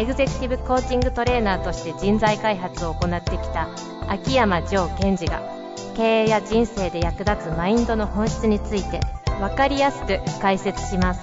エグゼクティブコーチングトレーナーとして人材開発を行ってきた秋山城賢治が経営や人生で役立つマインドの本質について分かりやすく解説します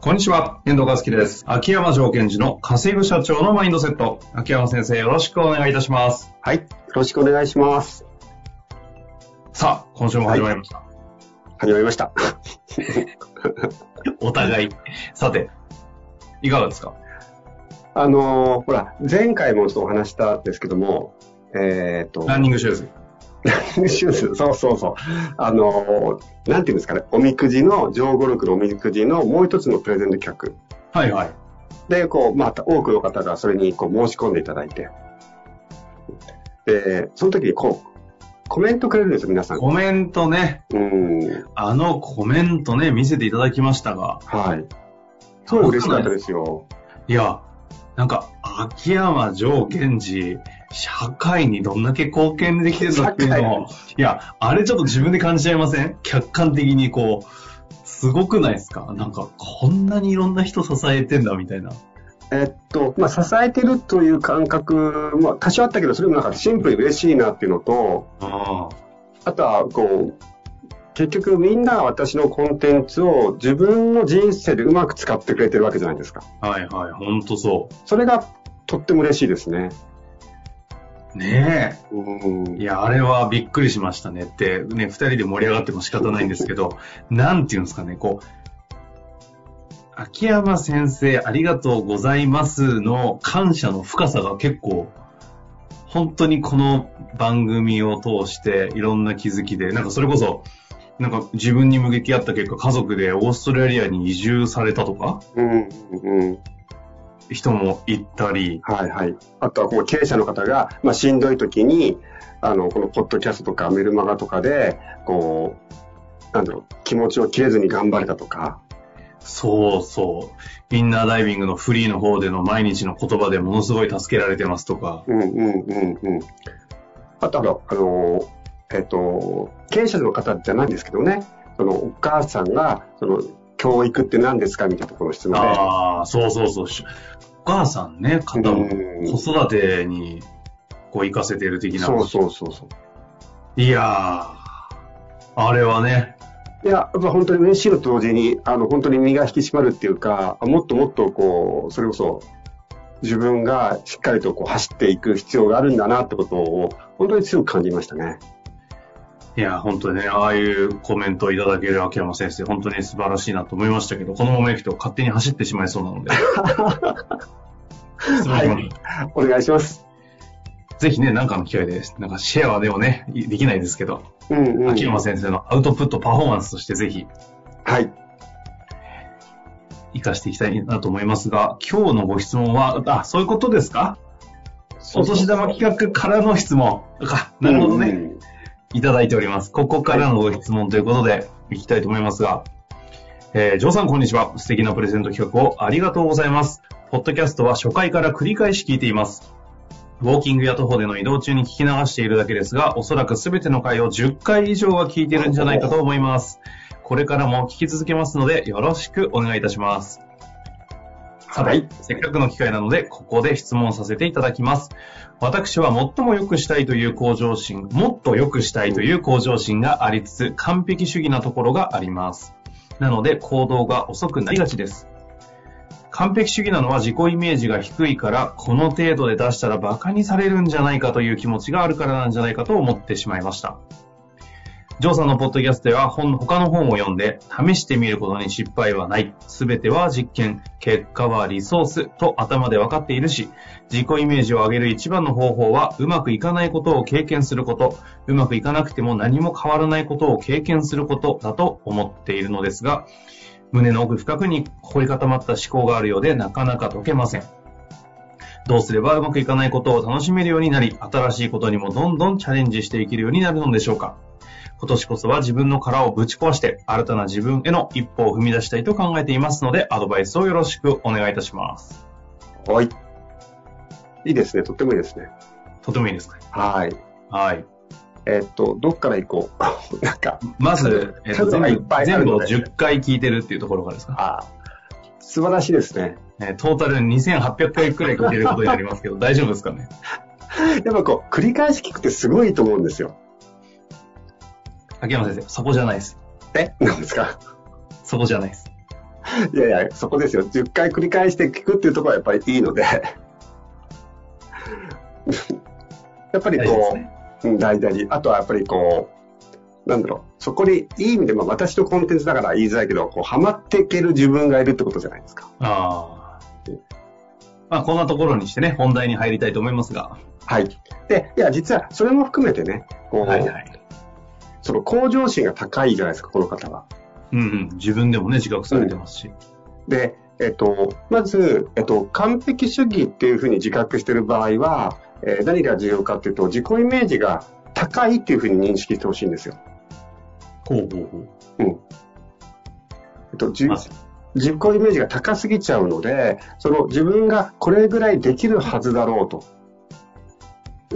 こんにちは、遠藤和樹です。秋山城賢治の稼ぐ社長のマインドセット。秋山先生、よろしくお願いいたします。はい。よろしくお願いします。さあ、今週も始まりました。始まりました。お互い。さて、いかがですか？あのーほら、前回もちょっとお話したんですけども、えっ、と、ランニングシューズ。シューズ、そうそうそう。あのーなんていうんですかね、おみくじの、上五六のおみくじのもう一つのプレゼント企はいはい。画。で、こう、まあ、多くの方がそれにこう申し込んでいただいて、で、その時にこう、コメントくれるんですよ、皆さん。コメントね、うん。あのコメントね、見せていただきましたが、はい。そう嬉しかったですよ。いや、なんか、秋山城賢治、社会にどんだけ貢献できてるのっていうのを、いや、あれちょっと自分で感じちゃいません？客観的にこう、すごくないですか？なんか、こんなにいろんな人支えてんだみたいな。えっと、まあ、支えてるという感覚も多少あったけど、それもなんかシンプルに嬉しいなっていうのと、ああとは、こう、結局みんなが私のコンテンツを自分の人生でうまく使ってくれてるわけじゃないですか。あ、はいはい、ほんとそそれがとっても嬉しいですね。う。ねうんえ。いや、あれはびっくりしましたねって、ね、二人で盛り上がっても仕方ないんですけど、なんていうんですかね、こう、秋山先生ありがとうございますの感謝の深さが結構、本当にこの番組を通していろんな気づきで、なんかそれこそ、なんか自分に向き合った結果、家族でオーストラリアに移住されたとか、うん、うん。人も行ったり、はいはい。あとはこう経営者の方が、まあ、しんどい時に、あの、このポッドキャストとかメルマガとかで、こう、なんだろう、気持ちを切れずに頑張れたとか、そうそう。インナーダイビングのフリーの方での毎日の言葉でものすごい助けられてますとか。うんうんうんうん。あとあの、あの、えっ、と、経営者の方じゃないんですけどね、そのお母さんが、その、教育って何ですかみたいなところの質問で、ああ、そうそうそう。しお母さんね、方子育てにこう行かせてる的な。そうそうそうそう。いやー、あれはね、いや、やっぱ本当に嬉しいのと同時に、あの、本当に身が引き締まるっていうか、あもっともっとこう、それこそ、自分がしっかりとこう走っていく必要があるんだなってことを、本当に強く感じましたね。いや、本当にね、ああいうコメントをいただける秋山先生、本当に素晴らしいなと思いましたけど、このまま行くと勝手に走ってしまいそうなので。質問しますお願いします。ぜひね、なんかの機会で、なんかシェアはでもね、いできないですけど、うんうん。秋山先生のアウトプットパフォーマンスとしてぜひはい。活かしていきたいなと思いますが、今日のご質問は、あ、そういうことですか？お年玉企画からの質問。か、なるほどね。うんいただいております。ここからのご質問ということで、いきたいと思いますが、えー、ジョーさんこんにちは。素敵なプレゼント企画をありがとうございます。ポッドキャストは初回から繰り返し聞いています。ウォーキングや徒歩での移動中に聞き流しているだけですが、おそらくすべての回を10回以上は聞いているんじゃないかと思います。これからも聞き続けますので、よろしくお願いいたします。さて、はいせっかくの機会なので、ここで質問させていただきます。私は最も良くしたいという向上心、もっと良くしたいという向上心がありつつ、完璧主義なところがあります。なので、行動が遅くなりがちです。完璧主義なのは自己イメージが低いから、この程度で出したら馬鹿にされるんじゃないかという気持ちがあるからなんじゃないかと思ってしまいました。ジョーさんのポッドキャストでは本他の本を読んで試してみることに失敗はない。すべては実験、結果はリソースと頭で分かっているし、自己イメージを上げる一番の方法はうまくいかないことを経験すること、うまくいかなくても何も変わらないことを経験することだと思っているのですが、胸の奥深くに凝り固まった思考があるようでなかなか解けません。どうすればうまくいかないことを楽しめるようになり、新しいことにもどんどんチャレンジしていけるようになるのでしょうか今年こそは自分の殻をぶち壊して、新たな自分への一歩を踏み出したいと考えていますので、アドバイスをよろしくお願いいたします。はい。いいですね。とってもいいですね。とてもいいですか？はい。はい。えっと、どっから行こう。なんか、まず、えっと、全部全部をぱいあるので10回聞いてるっていうところからですか？ああ、素晴らしいですね。えートータル2800回くらい聞いてることになりますけど、大丈夫ですかね？やっぱこう、繰り返し聞くってすごいと思うんですよ。秋山先生、そこじゃないです。え？なんですか？そこじゃないです。いやいや、そこですよ。10回繰り返して聞くっていうところはやっぱりいいので。やっぱりこうん大事大事。あとはやっぱりこう、なんだろう、そこにいい意味で、まあ私のコンテンツだから言いづらいけど、こう、ハマっていける自分がいるってことじゃないですか。ああ。まあ、こんなところにしてね、本題に入りたいと思いますが。はい。で、いや、実はそれも含めてね、こう、はいはい。その向上心が高いじゃないですか、この方は。うんうん。自分でもね、自覚されてますし。で、えっと、まず、えっと、完璧主義っていうふうに自覚している場合は、えー何が重要かっていうと、自己イメージが高いっていうふうに認識してほしいんですよ。ほうほうほう。うん。えっと、じまず自己イメージが高すぎちゃうので、その自分がこれぐらいできるはずだろうと。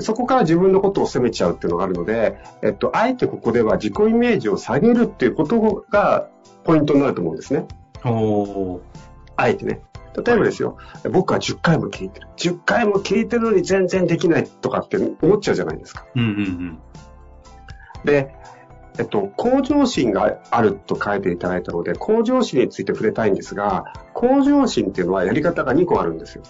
そこから自分のことを責めちゃうっていうのがあるので、えっと、あえてここでは自己イメージを下げるっていうことがポイントになると思うんですね。おー。あえてね。例えばですよ、僕は10回も聞いてる。10回も聞いてるのに全然できないとかって思っちゃうじゃないですか。うんうんうん。で、えっと、向上心があると書いていただいたので、向上心について触れたいんですが、向上心っていうのはやり方が2個あるんですよ。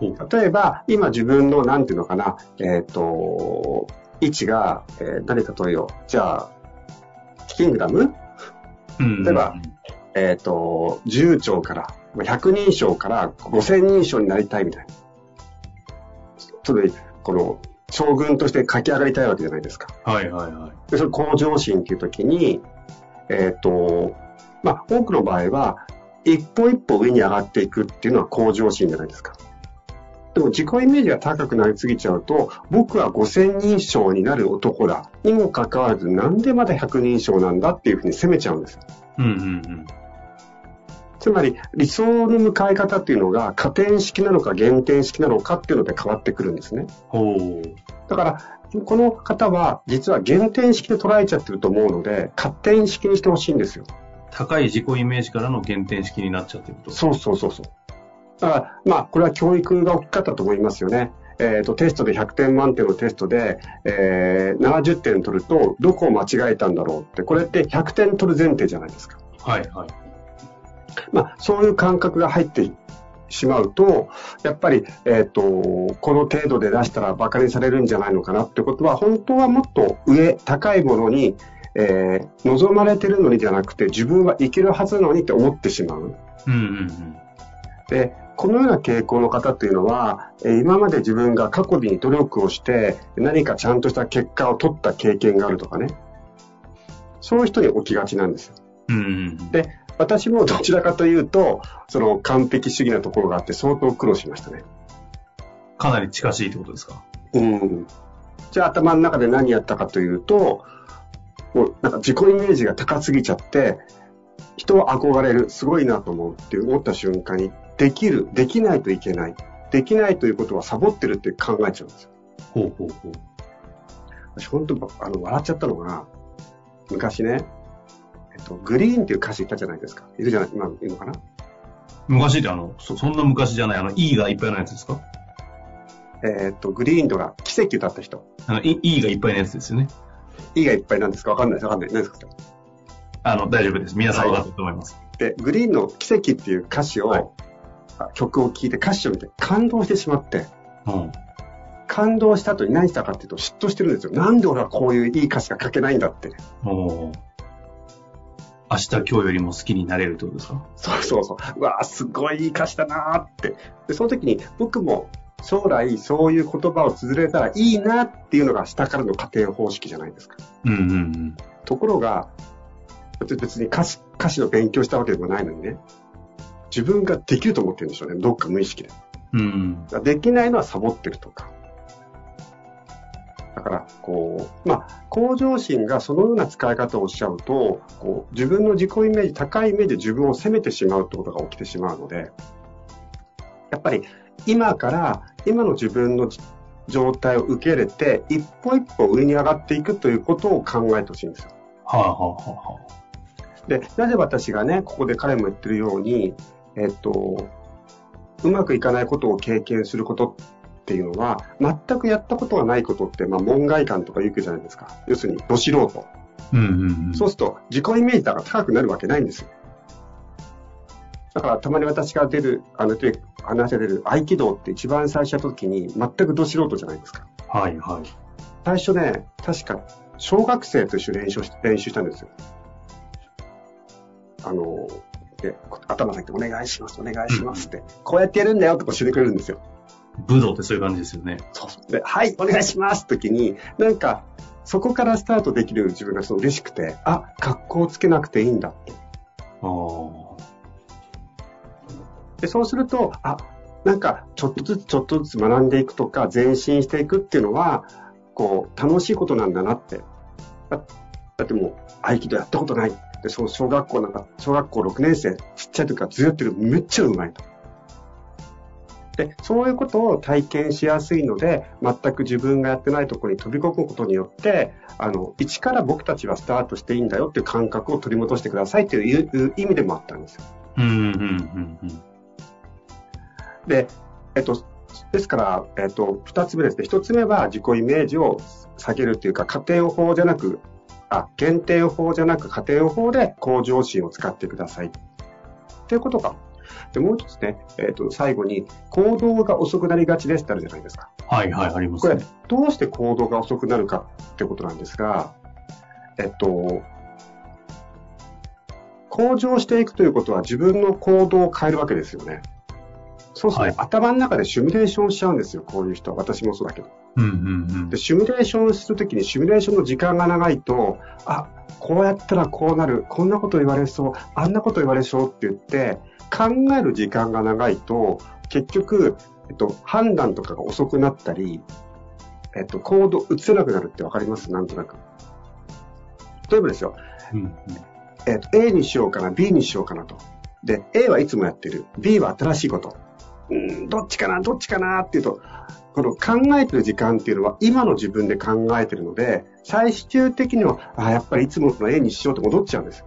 例えば、今自分の、なんていうのかな、えっと、位置が、えー何かとよう。じゃあ、キングダム？うん例えばえっ、と、10兆から、まあ100人称から5000人称になりたいみたいな。それで、この、将軍として駆け上がりたいわけじゃないですか。はいはいはい。で、それ向上心っていう時に、えっ、と、まあ、多くの場合は、一歩一歩上に上がっていくっていうのは向上心じゃないですか。でも自己イメージが高くなりすぎちゃうと、僕は5000人称になる男だ。にもかかわらず、なんでまだ100人称なんだっていうふうに責めちゃうんですよ。うんうんうん。つまり理想の迎え方っていうのが加点式なのか減点式なのかっていうので変わってくるんですね。ほう。だから、この方は実は減点式で捉えちゃってると思うので、加点式にしてほしいんですよ。高い自己イメージからの減点式になっちゃってると。そうそうそうそう。だから、まあ、これは教育が大きかったと思いますよね。えっ、と、テストで100点満点のテストで、えー、70点取ると、どこを間違えたんだろうって、これって100点取る前提じゃないですか。はいはい。まあ、そういう感覚が入ってしまうと、やっぱり、えっ、と、この程度で出したら馬鹿にされるんじゃないのかなってことは、本当はもっと上、高いものに、えー望まれてるのにじゃなくて、自分はいけるはずなのにって思ってしまう。うんうんうん。で、このような傾向の方っていうのは、えー今まで自分が過去に努力をして、何かちゃんとした結果を取った経験があるとかね。そういう人に起きがちなんですよ。うんうんうん。で、私もどちらかというと、その完璧主義なところがあって相当苦労しましたね。かなり近しいってことですか？うん。じゃあ頭の中で何やったかというと、もうなんか自己イメージが高すぎちゃって、人を憧れる、すごいなと思うって思った瞬間に、できる、できないといけない。できないということはサボってるって考えちゃうんですよ。ほうほうほう。私本当あの、笑っちゃったのが、昔ね、えっと、グリーンっていう歌詞いたじゃないですか。いるじゃない、今いるのかな？昔ってあの、そそんな昔じゃない、あの、E がいっぱいのやつですか？えっと、グリーンとか奇跡歌った人。あの、E E がいっぱいのやつですよね。いがいっぱいなんですか？わかんないです。わかんない。何ですかあの、大丈夫です。皆さん分かっと思います。で、グリーンの奇跡っていう歌詞を、はいあ曲を聴いて歌詞を見て感動してしまって、うん。感動した後に何したかっていうと嫉妬してるんですよ。なんで俺はこういういい歌詞が書けないんだって。おー明日今日よりも好きになれるってことですか？そうそうそう。うわーすごいいい歌詞だなーって。で、その時に僕も将来そういう言葉を綴れたらいいなっていうのが下からの家庭方式じゃないですか。うんうんうん。ところが、別別に歌詞歌詞の勉強したわけでもないのにね、自分ができると思ってるんでしょうね、どっか無意識で。うん。できないのはサボってるとか。だから、こう、まあ、向上心がそのような使い方をしちゃうと、こう、自分の自己イメージ、高いイメージで自分を責めてしまうってことが起きてしまうので、やっぱり今から、今の自分の状態を受け入れて、一歩一歩上に上がっていくということを考えてほしいんですよ。はあ、はあはあはあ、で、なぜ私がね、ここで彼も言ってるように、えっと、うまくいかないことを経験することっていうのは、全くやったことがないことって、まあ、門外観とか言うじゃないですか。要するに、ど素人。うんうんうん。そうすると、自己イメージが高くなるわけないんですよ。だから、たまに私が出る、あの、で話が出る合気道って一番最初の時に、全くど素人じゃないですか。はいはい。最初ね、確か、小学生と一緒に練習し練習したんですよ。あの、で、頭下げてお願いします、お願いしますって、こうやってやるんだよって教えてくれるんですよ。武道ってそういう感じですよね。そう。で、はい、お願いします時に、なんか、そこからスタートできる自分がそう嬉しくて、あ、格好をつけなくていいんだって。ああ。で、そうすると、あ、なんか、ちょっとずつちょっとずつ学んでいくとか、前進していくっていうのは、こう、楽しいことなんだなって。だだってもう、合気道やったことない。で、そう、小学校なんか、小学校6年生、ちっちゃい時からずっとやってる、めっちゃうまいと。で、そういうことを体験しやすいので、全く自分がやってないところに飛び込むことによって、あの、一から僕たちはスタートしていいんだよっていう感覚を取り戻してくださいっていう意味でもあったんですよ。うんうんうんうん。で、えっと、ですから、えっと、二つ目ですね。一つ目は自己イメージを下げるというか、家庭法じゃなく、あ、限定法じゃなく家庭法で向上心を使ってください。っていうことか。で、もう一つね、えっと、最後に、行動が遅くなりがちですってあるじゃないですか。はいはい、ありまこれすね。、どうして行動が遅くなるかってことなんですが、えっと、向上していくということは自分の行動を変えるわけですよね。そうすると、はい頭の中でシミュレーションしちゃうんですよ、こういう人は。私もそうだけど。うんうんうんで、。シミュレーションするときにシミュレーションの時間が長いと、あ、こうやったらこうなる、こんなこと言われそう、あんなこと言われそうって言って、考える時間が長いと、結局、えっと、判断とかが遅くなったり、えっと、行動移せなくなるってわかります？なんとなく。例えばですよ、うんうんえっと、A にしようかな、B にしようかなと。で、A はいつもやってる。B は新しいこと。うん、どっちかな、どっちかなっていうと、この考えてる時間っていうのは今の自分で考えてるので、最終的には、あやっぱりいつもの A にしようって戻っちゃうんですよ。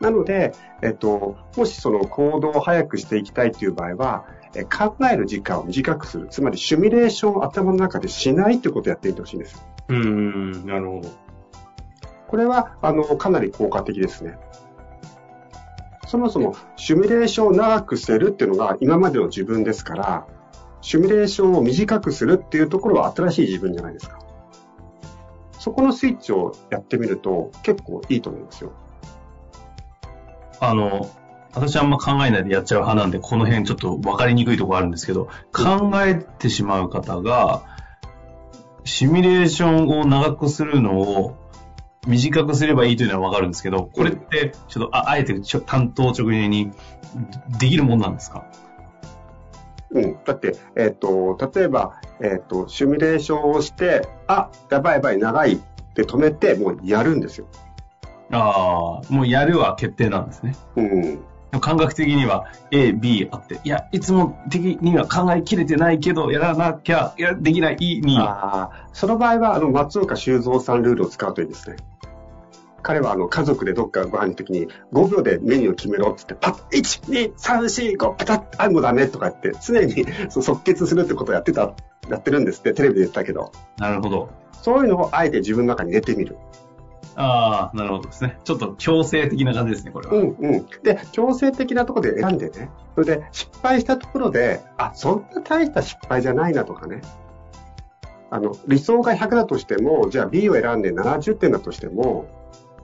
なので、えっと、もしその行動を早くしていきたいという場合は、え考える時間を短くする。つまりシミュレーションを頭の中でしないということをやってみてほしいんです。うんうん、なるほど。これは、あの、かなり効果的ですね。そもそも、シミュレーションを長くするっていうのが今までの自分ですから、シミュレーションを短くするっていうところは新しい自分じゃないですか。そこのスイッチをやってみると結構いいと思いますよ。あの、私あんま考えないでやっちゃう派なんで、この辺ちょっと分かりにくいところあるんですけど、考えてしまう方が、シミュレーションを長くするのを短くすればいいというのは分かるんですけど、これって、ちょっとああえてちょ担当直入にできるもんなんですか？うん。だって、えっ、と、例えば、えっ、と、シミュレーションをして、あ、やばいやばい、長いって止めて、もうやるんですよ。ああ、もうやるは決定なんですね。うん。感覚的には A、B あって、いや、いつも的には考えきれてないけど、やらなきゃ、いや、できない、いいに。ああ、その場合は、あの、松岡修造さんルールを使うといいですね。彼は、あの、家族でどっかご飯の時に、5秒でメニューを決めろって言って、パッ、1、2、3、4、5、パタッ、あ、もうダメとか言って、常に そう即決するってことをやってた、やってるんですって、テレビで言ったけど、なるほど。そういうのをあえて自分の中に入れてみる。ああ、なるほどですね。ちょっと強制的な感じですね、これは。うんうん。で、強制的なところで選んでね。それで、失敗したところで、あ、そんな大した失敗じゃないなとかね。あの、理想が100だとしても、じゃあ B を選んで70点だとしても、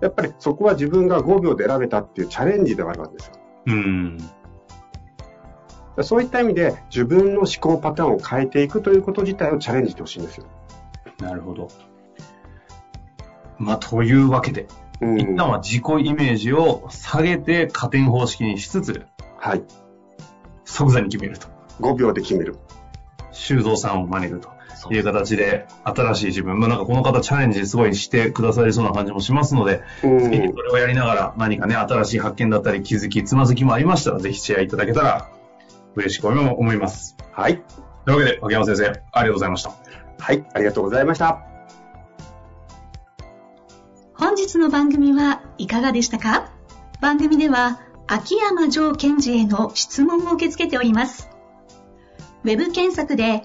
やっぱりそこは自分が5秒で選べたっていうチャレンジではあるわけですよ。うん。そういった意味で、自分の思考パターンを変えていくということ自体をチャレンジしてほしいんですよ。なるほど。まあ、というわけで、うん一旦は自己イメージを下げて加点方式にしつつ、はい。即座に決めると。5秒で決める。修造さんを真似るという形で、新しい自分、まあなんかこの方チャレンジすごいしてくださりそうな感じもしますので、うんぜひそれをやりながら何かね、新しい発見だったり気づき、つまずきもありましたら、ぜひシェアいただけたら嬉しく思います。はい。というわけで、秋山先生、ありがとうございました。はい。ありがとうございました。本日の番組はいかがでしたか？番組では秋山城賢治への質問を受け付けております。ウェブ検索で